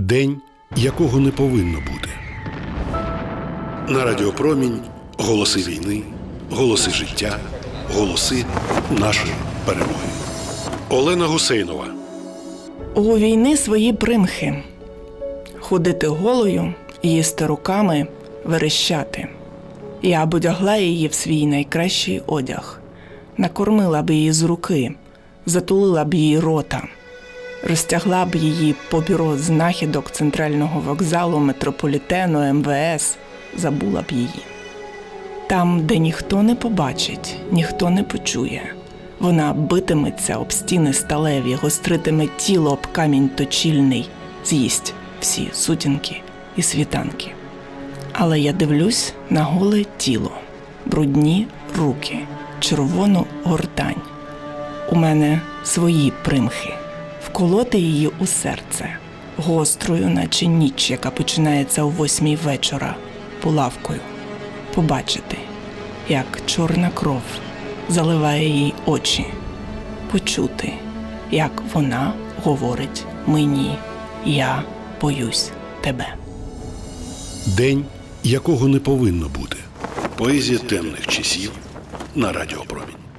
День, якого не повинно бути. На Радіопромінь голоси війни, голоси життя, голоси нашої перемоги. Олена Гусейнова. У війни свої примхи. Ходити голою, їсти руками, верещати. Я б одягла її в свій найкращий одяг, накормила б її з руки, затулила б її рота, розтягла б її по бюро знахідок центрального вокзалу, метрополітену, МВС, забула б її. Там, де ніхто не побачить, ніхто не почує. Вона битиметься об стіни сталеві, гостритиме тіло об камінь точільний, з'їсть всі сутінки і світанки. Але я дивлюсь на голе тіло, брудні руки, червону гортань. У мене свої примхи, вколоти її у серце, гострою, наче ніч, яка починається о восьмій вечора, булавкою, побачити, як чорна кров заливає їй очі, почути, як вона говорить мені, я боюсь тебе. День, якого не повинно бути. Поезія темних часів на Радіопромінь.